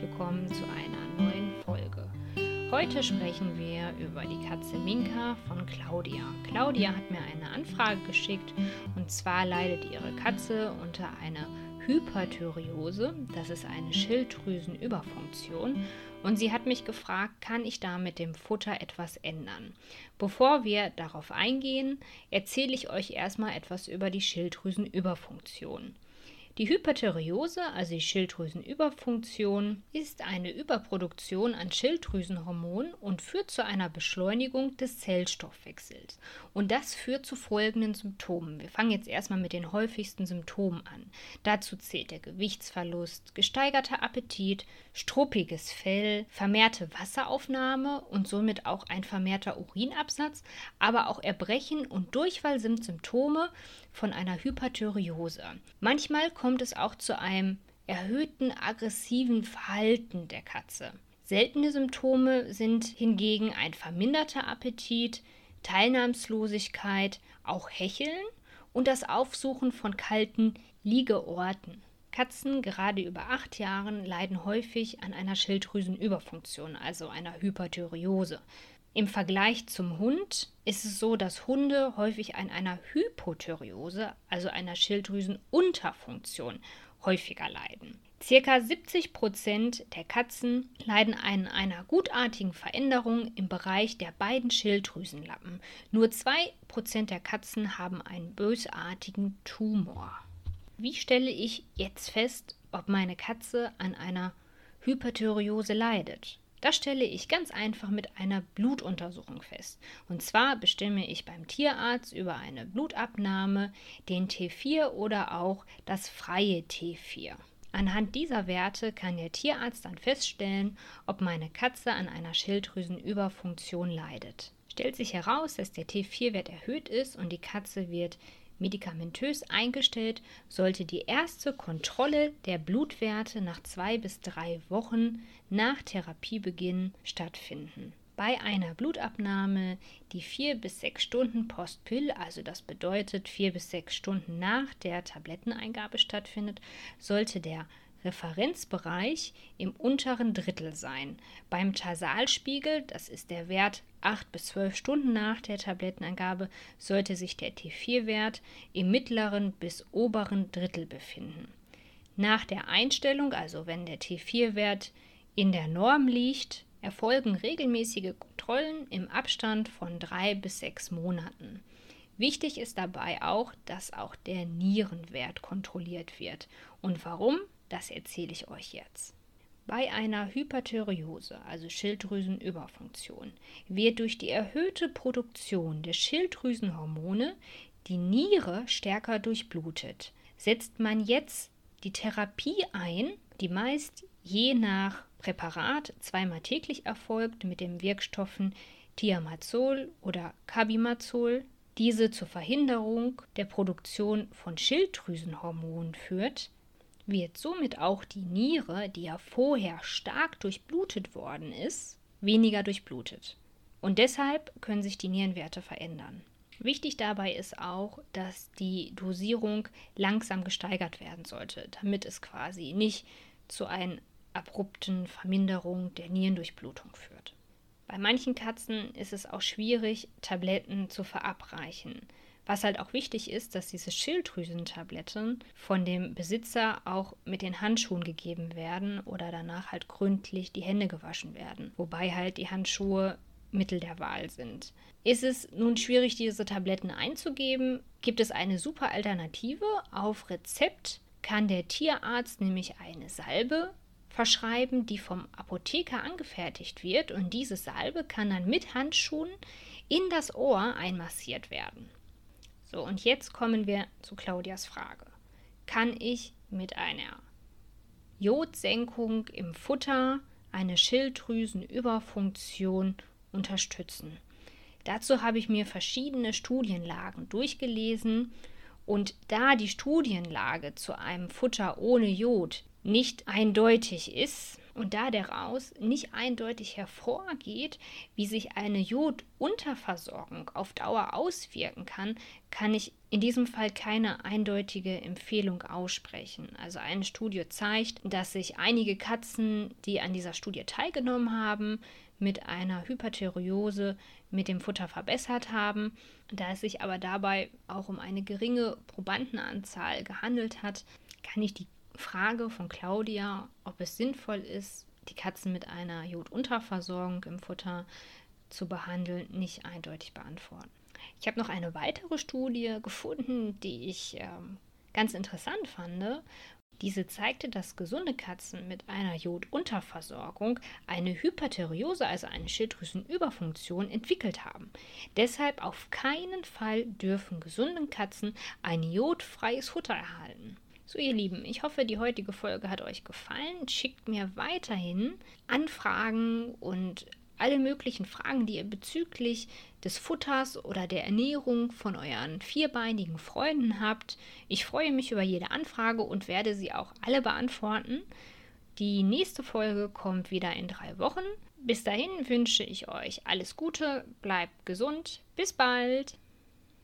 willkommen zu einer neuen Folge. Heute sprechen wir über die Katze Minka von Claudia. Claudia hat mir eine Anfrage geschickt und zwar leidet ihre Katze unter einer Hyperthyreose, das ist eine Schilddrüsenüberfunktion und sie hat mich gefragt, kann ich da mit dem Futter etwas ändern? Bevor wir darauf eingehen, erzähle ich euch erstmal etwas über die Schilddrüsenüberfunktion. Die Hyperthyreose, also die Schilddrüsenüberfunktion, ist eine Überproduktion an Schilddrüsenhormonen und führt zu einer Beschleunigung des Zellstoffwechsels. Und das führt zu folgenden Symptomen. Wir fangen jetzt erstmal mit den häufigsten Symptomen an. Dazu zählt der Gewichtsverlust, gesteigerter Appetit, struppiges Fell, vermehrte Wasseraufnahme und somit auch ein vermehrter Urinabsatz, aber auch Erbrechen und Durchfall sind Symptome von einer Hyperthyreose. Manchmal kommt es auch zu einem erhöhten aggressiven Verhalten der Katze. Seltene Symptome sind hingegen ein verminderter Appetit, Teilnahmslosigkeit, auch Hecheln und das Aufsuchen von kalten Liegeorten. Katzen, gerade über acht Jahren, leiden häufig an einer Schilddrüsenüberfunktion, also einer Hyperthyreose. Im Vergleich zum Hund ist es so, dass Hunde häufig an einer Hypothyreose, also einer Schilddrüsenunterfunktion, häufiger leiden. Circa 70 Prozent der Katzen leiden an einer gutartigen Veränderung im Bereich der beiden Schilddrüsenlappen. Nur 2 Prozent der Katzen haben einen bösartigen Tumor. Wie stelle ich jetzt fest, ob meine Katze an einer Hyperthyreose leidet? Das stelle ich ganz einfach mit einer Blutuntersuchung fest. Und zwar bestimme ich beim Tierarzt über eine Blutabnahme den T4 oder auch das freie T4. Anhand dieser Werte kann der Tierarzt dann feststellen, ob meine Katze an einer Schilddrüsenüberfunktion leidet. Stellt sich heraus, dass der T4-Wert erhöht ist und die Katze wird medikamentös eingestellt, sollte die erste Kontrolle der Blutwerte nach zwei bis drei Wochen nach Therapiebeginn stattfinden. Bei einer Blutabnahme, die vier bis sechs Stunden postpill, also das bedeutet vier bis sechs Stunden nach der Tabletteneingabe stattfindet, sollte der Referenzbereich im unteren Drittel sein. Beim Tarsalspiegel, das ist der Wert 8 bis 12 Stunden nach der Tablettenangabe, sollte sich der T4-Wert im mittleren bis oberen Drittel befinden. Nach der Einstellung, also wenn der T4-Wert in der Norm liegt, erfolgen regelmäßige Kontrollen im Abstand von drei bis sechs Monaten. Wichtig ist dabei auch, dass auch der Nierenwert kontrolliert wird. Und warum? Das erzähle ich euch jetzt. Bei einer Hyperthyreose, also Schilddrüsenüberfunktion, wird durch die erhöhte Produktion der Schilddrüsenhormone die Niere stärker durchblutet. Setzt man jetzt die Therapie ein, die meist je nach Präparat zweimal täglich erfolgt mit den Wirkstoffen Thiamazol oder Carbimazol, diese zur Verhinderung der Produktion von Schilddrüsenhormonen führt, wird somit auch die Niere, die ja vorher stark durchblutet worden ist, weniger durchblutet. Und deshalb können sich die Nierenwerte verändern. Wichtig dabei ist auch, dass die Dosierung langsam gesteigert werden sollte, damit es quasi nicht zu einer abrupten Verminderung der Nierendurchblutung führt. Bei manchen Katzen ist es auch schwierig, Tabletten zu verabreichen. Was halt auch wichtig ist, dass diese Schilddrüsentabletten von dem Besitzer auch mit den Handschuhen gegeben werden oder danach halt gründlich die Hände gewaschen werden. Wobei halt die Handschuhe Mittel der Wahl sind. Ist es nun schwierig, diese Tabletten einzugeben, gibt es eine super Alternative. Auf Rezept kann der Tierarzt nämlich eine Salbe verschreiben, die vom Apotheker angefertigt wird und diese Salbe kann dann mit Handschuhen in das Ohr einmassiert werden. So, und jetzt kommen wir zu Claudias Frage. Kann ich mit einer Jodsenkung im Futter eine Schilddrüsenüberfunktion unterstützen? Dazu habe ich mir verschiedene Studienlagen durchgelesen und da die Studienlage zu einem Futter ohne Jod nicht eindeutig ist und da daraus nicht eindeutig hervorgeht, wie sich eine Jodunterversorgung auf Dauer auswirken kann, kann ich in diesem Fall keine eindeutige Empfehlung aussprechen. Also eine Studie zeigt, dass sich einige Katzen, die an dieser Studie teilgenommen haben, mit einer Hyperthyreose mit dem Futter verbessert haben. Da es sich aber dabei auch um eine geringe Probandenanzahl gehandelt hat, kann ich die Frage von Claudia, ob es sinnvoll ist, die Katzen mit einer Jodunterversorgung im Futter zu behandeln, nicht eindeutig beantworten. Ich habe noch eine weitere Studie gefunden, die ich ähm, ganz interessant fand. Diese zeigte, dass gesunde Katzen mit einer Jodunterversorgung eine Hyperthyreose, also eine Schilddrüsenüberfunktion, entwickelt haben. Deshalb auf keinen Fall dürfen gesunden Katzen ein jodfreies Futter erhalten. So, ihr Lieben, ich hoffe, die heutige Folge hat euch gefallen. Schickt mir weiterhin Anfragen und alle möglichen Fragen, die ihr bezüglich des Futters oder der Ernährung von euren vierbeinigen Freunden habt. Ich freue mich über jede Anfrage und werde sie auch alle beantworten. Die nächste Folge kommt wieder in drei Wochen. Bis dahin wünsche ich euch alles Gute, bleibt gesund, bis bald.